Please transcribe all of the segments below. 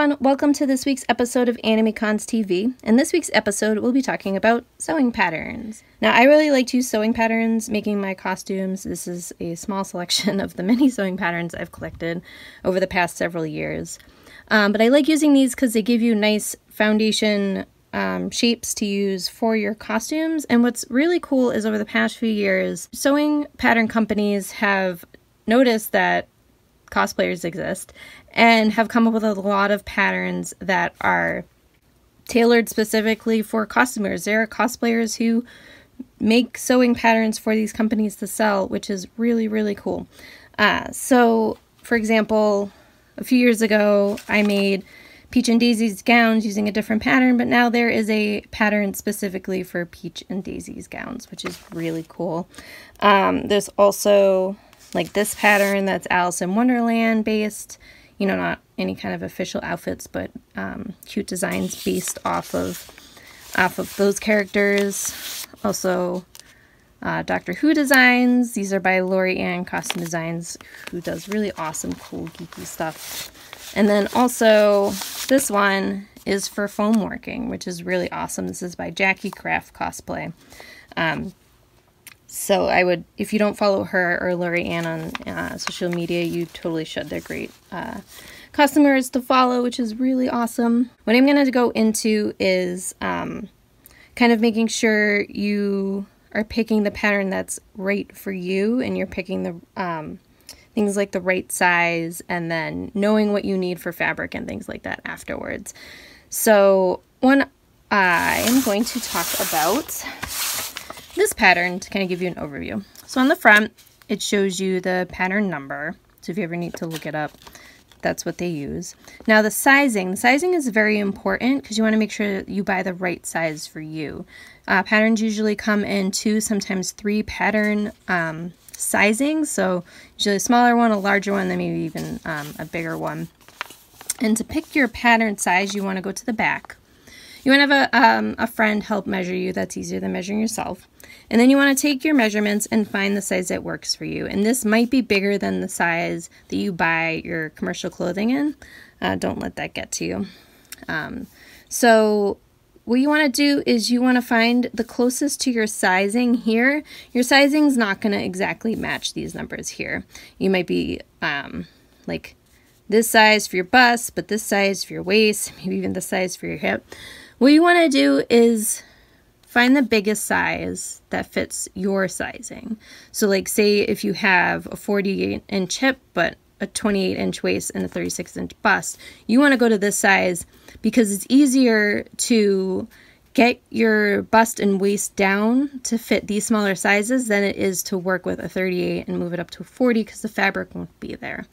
everyone, welcome to this week's episode of AnimeCons TV. In this week's episode, we'll be talking about sewing patterns. Now, I really like to use sewing patterns making my costumes. This is a small selection of the many sewing patterns I've collected over the past several years. Um, but I like using these because they give you nice foundation um, shapes to use for your costumes. And what's really cool is over the past few years, sewing pattern companies have noticed that cosplayers exist and have come up with a lot of patterns that are tailored specifically for costumers. There are cosplayers who make sewing patterns for these companies to sell, which is really, really cool. Uh, so, for example, a few years ago, I made Peach and Daisy's gowns using a different pattern, but now there is a pattern specifically for Peach and Daisy's gowns, which is really cool. Um, there's also like this pattern that's Alice in Wonderland based you know, not any kind of official outfits, but um, cute designs based off of off of those characters. Also, uh, Doctor Who designs. These are by Lori Ann Costume Designs, who does really awesome, cool, geeky stuff. And then also, this one is for foam working, which is really awesome. This is by Jackie Craft Cosplay. Um, so I would, if you don't follow her or Lori Ann on uh, social media, you totally should. They're great uh, costumers to follow, which is really awesome. What I'm going to go into is um, kind of making sure you are picking the pattern that's right for you and you're picking the um, things like the right size and then knowing what you need for fabric and things like that afterwards. So, one I am going to talk about this pattern to kind of give you an overview. So on the front, it shows you the pattern number. So if you ever need to look it up, that's what they use. Now the sizing, the sizing is very important because you want to make sure you buy the right size for you. Uh, patterns usually come in two, sometimes three pattern um, sizing. So usually a smaller one, a larger one, then maybe even um, a bigger one. And to pick your pattern size, you want to go to the back. You want to have a, um, a friend help measure you. That's easier than measuring yourself. And then you want to take your measurements and find the size that works for you. And this might be bigger than the size that you buy your commercial clothing in. Uh, don't let that get to you. Um, so what you want to do is you want to find the closest to your sizing here. Your sizing is not going to exactly match these numbers here. You might be um, like this size for your bust, but this size for your waist, maybe even the size for your hip. What you want to do is find the biggest size that fits your sizing. So, like, say if you have a 48 inch hip, but a 28 inch waist and a 36 inch bust, you want to go to this size because it's easier to get your bust and waist down to fit these smaller sizes than it is to work with a 38 and move it up to a 40 because the fabric won't be there.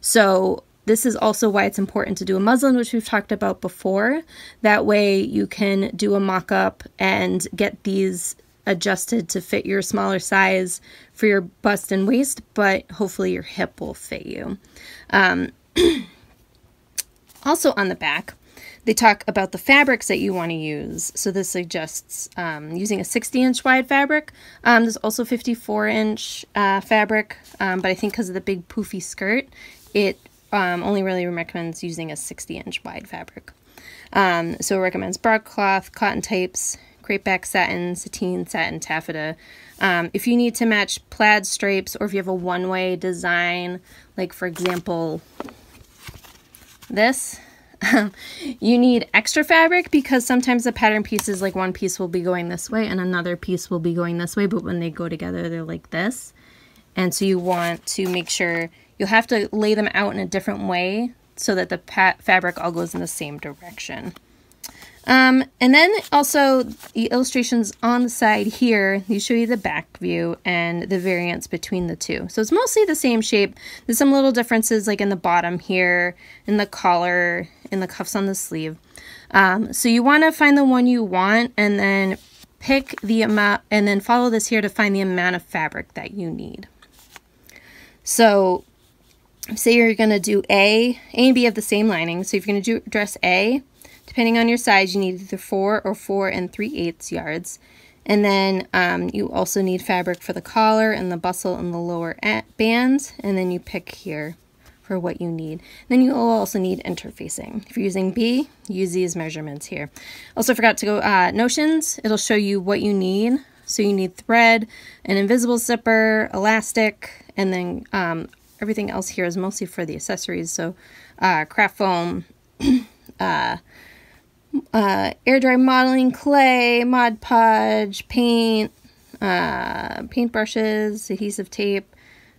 So this is also why it's important to do a muslin, which we've talked about before. That way you can do a mock-up and get these adjusted to fit your smaller size for your bust and waist, but hopefully your hip will fit you. Um, also on the back, they talk about the fabrics that you want to use. So this suggests um, using a 60 inch wide fabric. Um, there's also 54 inch uh, fabric, um, but I think because of the big poofy skirt, it um, only really recommends using a 60 inch wide fabric. Um, so it recommends broadcloth, cotton types, crepe back satin, sateen, satin, taffeta. Um, if you need to match plaid stripes or if you have a one way design, like for example, this, you need extra fabric because sometimes the pattern pieces, like one piece will be going this way and another piece will be going this way, but when they go together, they're like this. And so you want to make sure You'll have to lay them out in a different way so that the fabric all goes in the same direction. Um, and then also the illustrations on the side here, these show you the back view and the variance between the two. So it's mostly the same shape. There's some little differences like in the bottom here, in the collar, in the cuffs on the sleeve. Um, so you want to find the one you want and then pick the amount and then follow this here to find the amount of fabric that you need. So say you're going to do A, A and B have the same lining. So if you're going to do dress A, depending on your size, you need either 4 or 4 and 3 eighths yards. And then um, you also need fabric for the collar and the bustle and the lower bands. And then you pick here for what you need. Then you will also need interfacing. If you're using B, use these measurements here. Also forgot to go uh, notions. It'll show you what you need. So you need thread, an invisible zipper, elastic, and then um, everything else here is mostly for the accessories. So uh, craft foam, uh, uh, air dry modeling clay, Mod Podge, paint, uh, paint brushes, adhesive tape,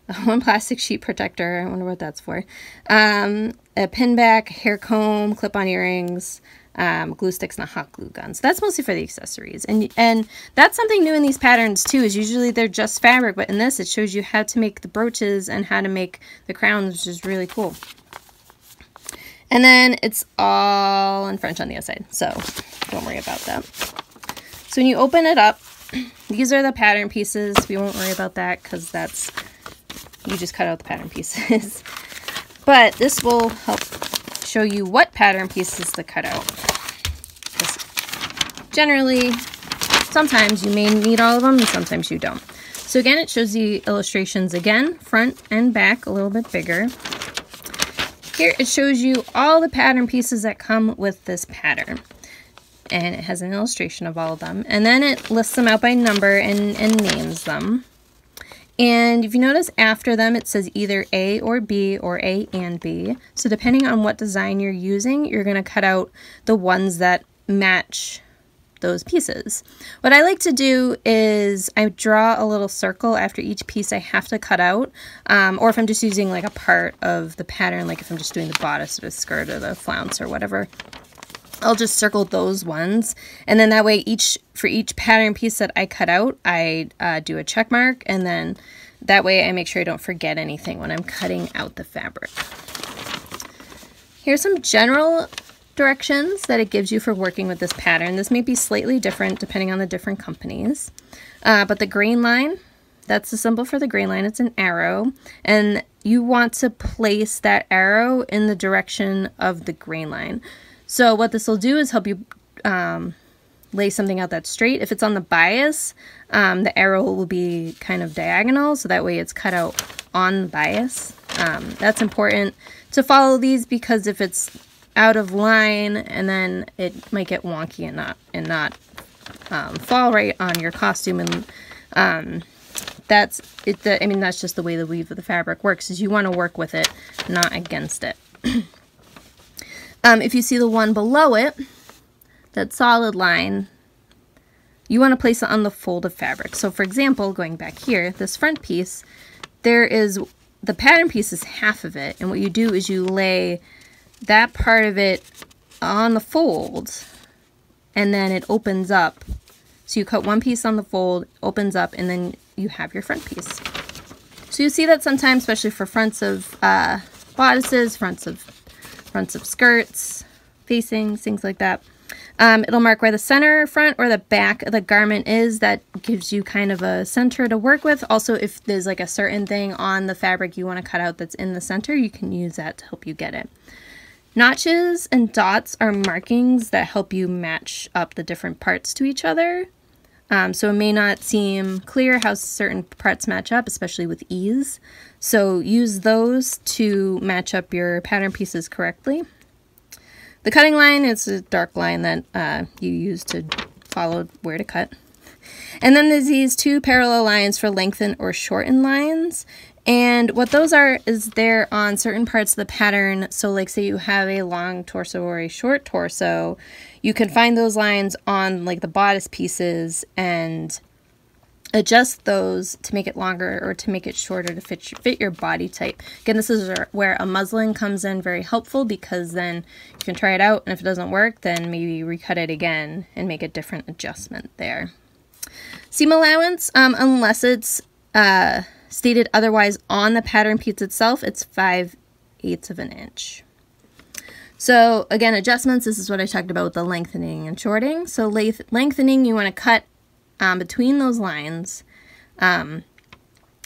one plastic sheet protector. I wonder what that's for. Um, a pin back, hair comb, clip on earrings, um, glue sticks, and a hot glue gun. So that's mostly for the accessories. And and that's something new in these patterns too. Is usually they're just fabric, but in this it shows you how to make the brooches and how to make the crowns, which is really cool. And then it's all in French on the outside, so don't worry about that. So when you open it up, these are the pattern pieces. We won't worry about that because that's, you just cut out the pattern pieces. but this will help show you what pattern pieces to cut out. Generally, sometimes you may need all of them and sometimes you don't. So again, it shows the illustrations again, front and back, a little bit bigger. Here it shows you all the pattern pieces that come with this pattern. And it has an illustration of all of them. And then it lists them out by number and, and names them. And if you notice after them, it says either A or B or A and B. So depending on what design you're using, you're going to cut out the ones that match those pieces. What I like to do is I draw a little circle after each piece I have to cut out, um, or if I'm just using like a part of the pattern, like if I'm just doing the bodice or the skirt or the flounce or whatever, I'll just circle those ones. And then that way each, for each pattern piece that I cut out, I uh, do a check mark and then that way I make sure I don't forget anything when I'm cutting out the fabric. Here's some general directions that it gives you for working with this pattern. This may be slightly different depending on the different companies. Uh, but the grain line, that's the symbol for the grain line. It's an arrow. And you want to place that arrow in the direction of the grain line. So what this will do is help you um, lay something out that's straight. If it's on the bias, um, the arrow will be kind of diagonal, so that way it's cut out on the bias. Um, that's important to follow these because if it's out of line and then it might get wonky and not and not um, fall right on your costume and um, that's it the, I mean that's just the way the weave of the fabric works is you want to work with it not against it um, if you see the one below it that solid line you want to place it on the fold of fabric so for example going back here this front piece there is the pattern piece is half of it and what you do is you lay that part of it on the fold and then it opens up. So you cut one piece on the fold, opens up, and then you have your front piece. So you see that sometimes, especially for fronts of uh, bodices, fronts of fronts of skirts, facings, things like that. Um, it'll mark where the center front or the back of the garment is. That gives you kind of a center to work with. Also, if there's like a certain thing on the fabric you want to cut out that's in the center, you can use that to help you get it. Notches and dots are markings that help you match up the different parts to each other. Um, so it may not seem clear how certain parts match up, especially with ease. So use those to match up your pattern pieces correctly. The cutting line is a dark line that uh, you use to follow where to cut. And then there's these two parallel lines for lengthen or shorten lines. And what those are is they're on certain parts of the pattern. So like say you have a long torso or a short torso, you can find those lines on like the bodice pieces and adjust those to make it longer or to make it shorter to fit, fit your body type. Again, this is where a muslin comes in very helpful because then you can try it out and if it doesn't work, then maybe recut it again and make a different adjustment there. Seam allowance, um, unless it's uh, Stated otherwise on the pattern piece itself, it's 5 eighths of an inch. So again, adjustments, this is what I talked about with the lengthening and shorting. So lengthening, you want to cut um, between those lines um,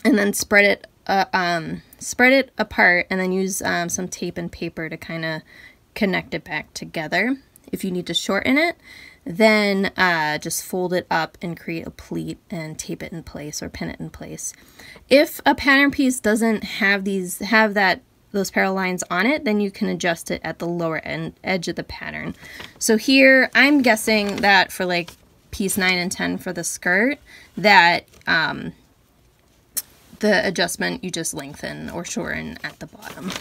and then spread it uh, um, spread it apart and then use um, some tape and paper to kind of connect it back together. If you need to shorten it, then uh, just fold it up and create a pleat and tape it in place or pin it in place. If a pattern piece doesn't have these have that those parallel lines on it, then you can adjust it at the lower end edge of the pattern. So here, I'm guessing that for like piece 9 and 10 for the skirt, that um, the adjustment you just lengthen or shorten at the bottom.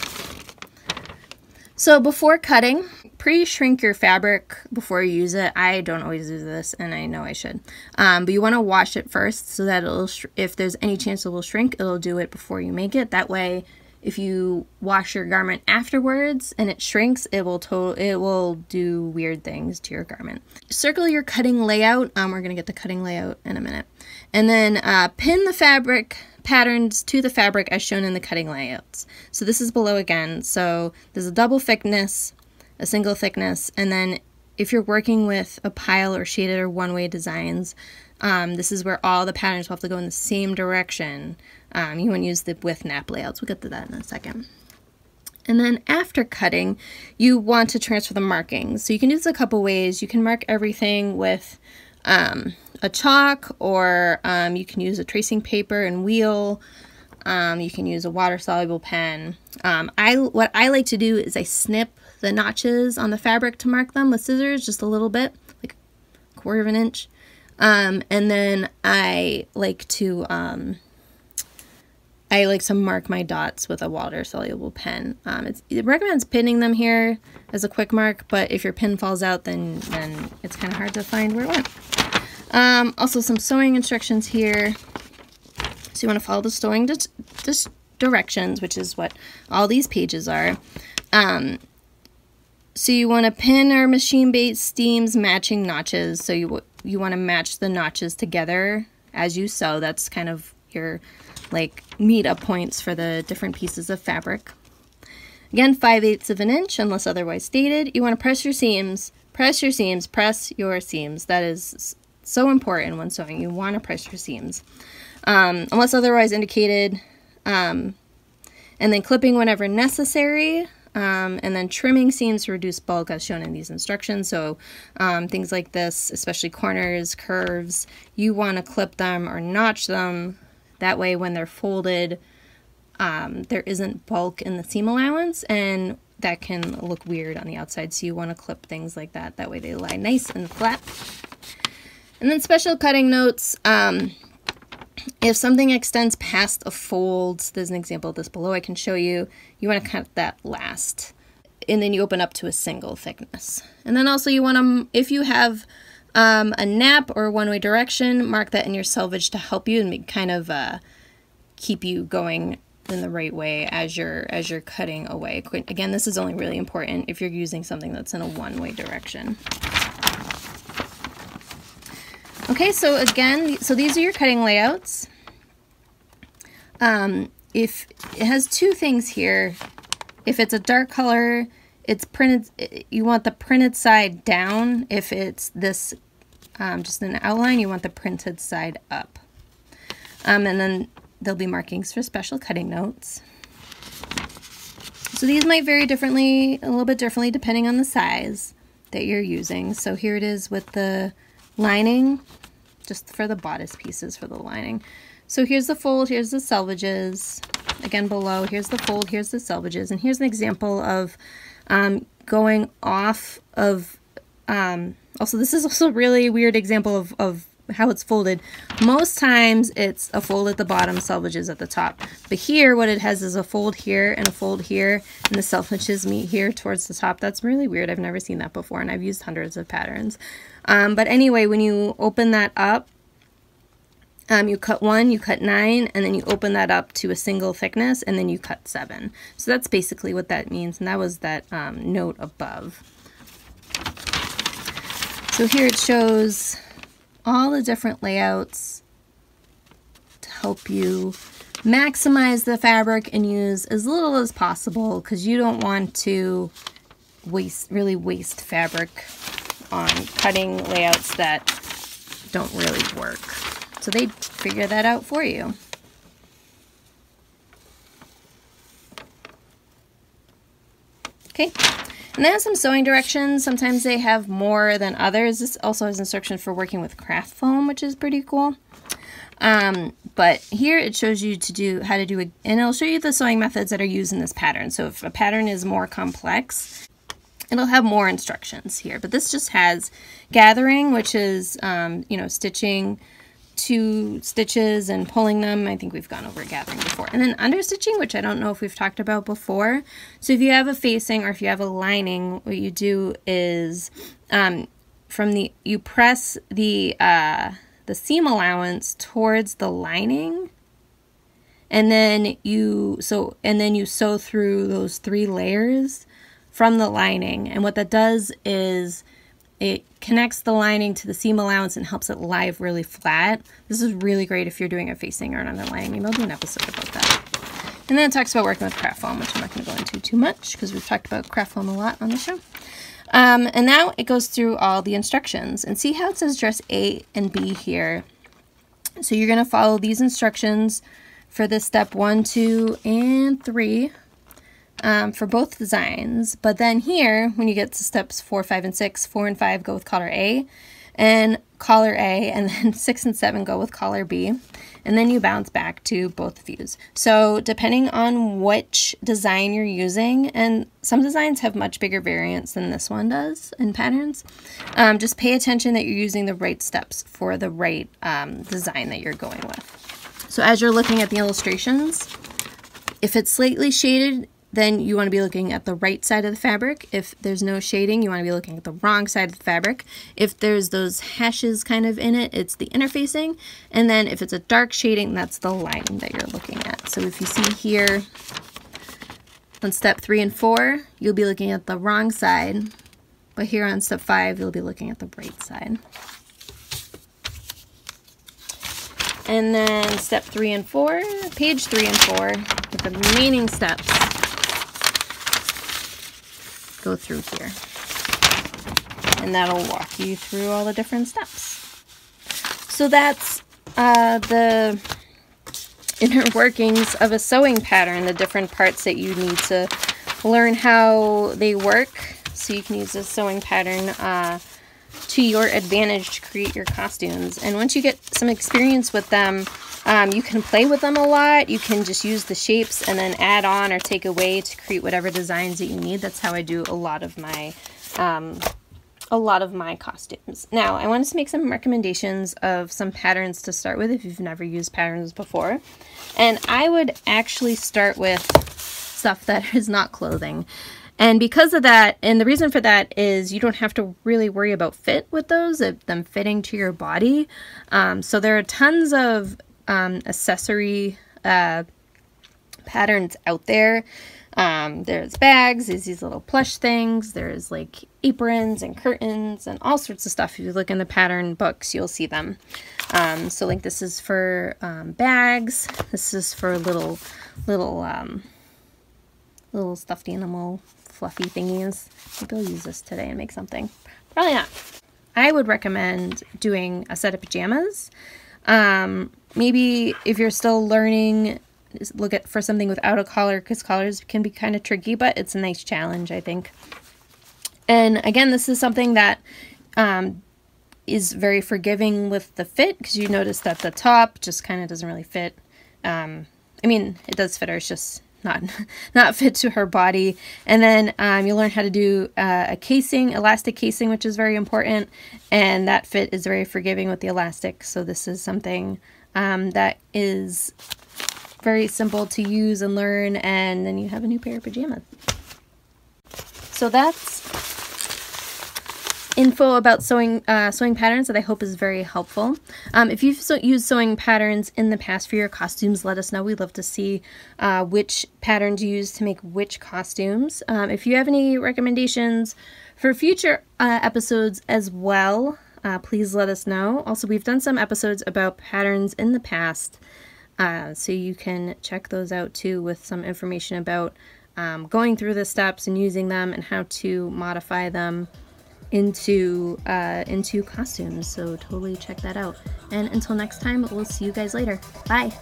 So before cutting, pre-shrink your fabric before you use it. I don't always do this, and I know I should. Um, but you want to wash it first so that it'll, if there's any chance it will shrink, it'll do it before you make it. That way, if you wash your garment afterwards and it shrinks, it will to- it will do weird things to your garment. Circle your cutting layout. Um, we're gonna get the cutting layout in a minute, and then uh, pin the fabric patterns to the fabric as shown in the cutting layouts. So this is below again. So there's a double thickness, a single thickness, and then if you're working with a pile or shaded or one-way designs, um, this is where all the patterns will have to go in the same direction. Um, you want to use the with nap layouts. We'll get to that in a second. And then after cutting, you want to transfer the markings. So you can do this a couple ways. You can mark everything with um, a chalk or um, you can use a tracing paper and wheel. Um, you can use a water soluble pen. Um, I What I like to do is I snip the notches on the fabric to mark them with scissors just a little bit, like a quarter of an inch. Um, and then I like to um, I like to mark my dots with a water soluble pen. Um, it recommends pinning them here as a quick mark, but if your pin falls out, then, then it's kind of hard to find where it went. Um, also some sewing instructions here. So you want to follow the sewing directions, which is what all these pages are. Um, so you want to pin or machine baste seams matching notches. So you you want to match the notches together as you sew. That's kind of your like meet up points for the different pieces of fabric. Again, 5 eighths of an inch unless otherwise stated. You want to press your seams, press your seams, press your seams. That is so important when sewing. You want to press your seams. Um, unless otherwise indicated. Um, and then clipping whenever necessary. Um, and then trimming seams to reduce bulk as shown in these instructions. So um, things like this, especially corners, curves, you want to clip them or notch them. That way when they're folded, um, there isn't bulk in the seam allowance and that can look weird on the outside. So you want to clip things like that. That way they lie nice and flat. And then special cutting notes. Um, if something extends past a fold, there's an example of this below I can show you, you want to cut that last. And then you open up to a single thickness. And then also you want to, if you have um, a nap or one-way direction, mark that in your selvage to help you and kind of uh, keep you going in the right way as you're as you're cutting away. Again, this is only really important if you're using something that's in a one-way direction. Okay, so again, so these are your cutting layouts. Um, if it has two things here, if it's a dark color, it's printed, you want the printed side down. If it's this, um, just an outline, you want the printed side up. Um, and then there'll be markings for special cutting notes. So these might vary differently, a little bit differently depending on the size that you're using. So here it is with the lining just for the bodice pieces for the lining. So here's the fold, here's the selvages. Again below, here's the fold, here's the selvages. And here's an example of um, going off of, um, also this is also a really weird example of, of how it's folded. Most times it's a fold at the bottom, selvages at the top. But here what it has is a fold here and a fold here and the selvages meet here towards the top. That's really weird. I've never seen that before and I've used hundreds of patterns. Um, but anyway, when you open that up, um, you cut one, you cut nine, and then you open that up to a single thickness, and then you cut seven. So that's basically what that means, and that was that um, note above. So here it shows all the different layouts to help you maximize the fabric and use as little as possible because you don't want to waste really waste fabric on cutting layouts that don't really work. So they figure that out for you. Okay, and they have some sewing directions. Sometimes they have more than others. This also has instructions for working with craft foam, which is pretty cool. Um, but here it shows you to do how to do it, and it'll show you the sewing methods that are used in this pattern. So if a pattern is more complex, it'll have more instructions here. But this just has gathering, which is, um, you know, stitching two stitches and pulling them. I think we've gone over gathering before. And then understitching, which I don't know if we've talked about before. So if you have a facing or if you have a lining, what you do is um, from the, you press the, uh, the seam allowance towards the lining and then you so and then you sew through those three layers from the lining and what that does is it connects the lining to the seam allowance and helps it lie really flat. This is really great if you're doing a facing or an underlining. Maybe I'll do an episode about that. And then it talks about working with craft foam, which I'm not going to go into too much because we've talked about craft foam a lot on the show. Um, and now it goes through all the instructions and see how it says dress A and B here. So you're going to follow these instructions for this step one, two, and three um, for both designs. But then here, when you get to steps four, five, and six, four and five go with collar A, and collar A, and then six and seven go with collar B, and then you bounce back to both views. So depending on which design you're using, and some designs have much bigger variance than this one does in patterns, um, just pay attention that you're using the right steps for the right um, design that you're going with. So as you're looking at the illustrations, if it's slightly shaded, then you want to be looking at the right side of the fabric. If there's no shading, you want to be looking at the wrong side of the fabric. If there's those hashes kind of in it, it's the interfacing. And then if it's a dark shading, that's the lining that you're looking at. So if you see here on step three and four, you'll be looking at the wrong side. But here on step five, you'll be looking at the right side. And then step three and four, page three and four, the remaining steps go through here. And that'll walk you through all the different steps. So that's uh, the inner workings of a sewing pattern, the different parts that you need to learn how they work so you can use a sewing pattern uh, to your advantage to create your costumes. And once you get some experience with them, um, you can play with them a lot. You can just use the shapes and then add on or take away to create whatever designs that you need. That's how I do a lot of my um, a lot of my costumes. Now, I wanted to make some recommendations of some patterns to start with if you've never used patterns before. And I would actually start with stuff that is not clothing. And because of that, and the reason for that is you don't have to really worry about fit with those, them fitting to your body. Um, so there are tons of um, accessory uh, patterns out there. Um, there's bags, there's these little plush things, there's like aprons and curtains and all sorts of stuff. If you look in the pattern books, you'll see them. Um, so like this is for um, bags, this is for little, little, um, little stuffed animal fluffy thingies. Maybe I'll use this today and make something. Probably not. I would recommend doing a set of pajamas. Um, maybe if you're still learning, look at for something without a collar because collars can be kind of tricky, but it's a nice challenge, I think. And again, this is something that um, is very forgiving with the fit because you notice that the top just kind of doesn't really fit. Um, I mean, it does fit her, it's just not not fit to her body. And then um, you learn how to do uh, a casing, elastic casing, which is very important. And that fit is very forgiving with the elastic. So this is something um, that is very simple to use and learn. And then you have a new pair of pajamas. So that's info about sewing uh, sewing patterns that I hope is very helpful. Um, if you've so used sewing patterns in the past for your costumes, let us know. We'd love to see uh, which patterns you use to make which costumes. Um, if you have any recommendations for future uh, episodes as well, uh, please let us know. Also, we've done some episodes about patterns in the past, uh, so you can check those out too with some information about um, going through the steps and using them and how to modify them into uh, into costumes. So totally check that out. And until next time, we'll see you guys later. Bye.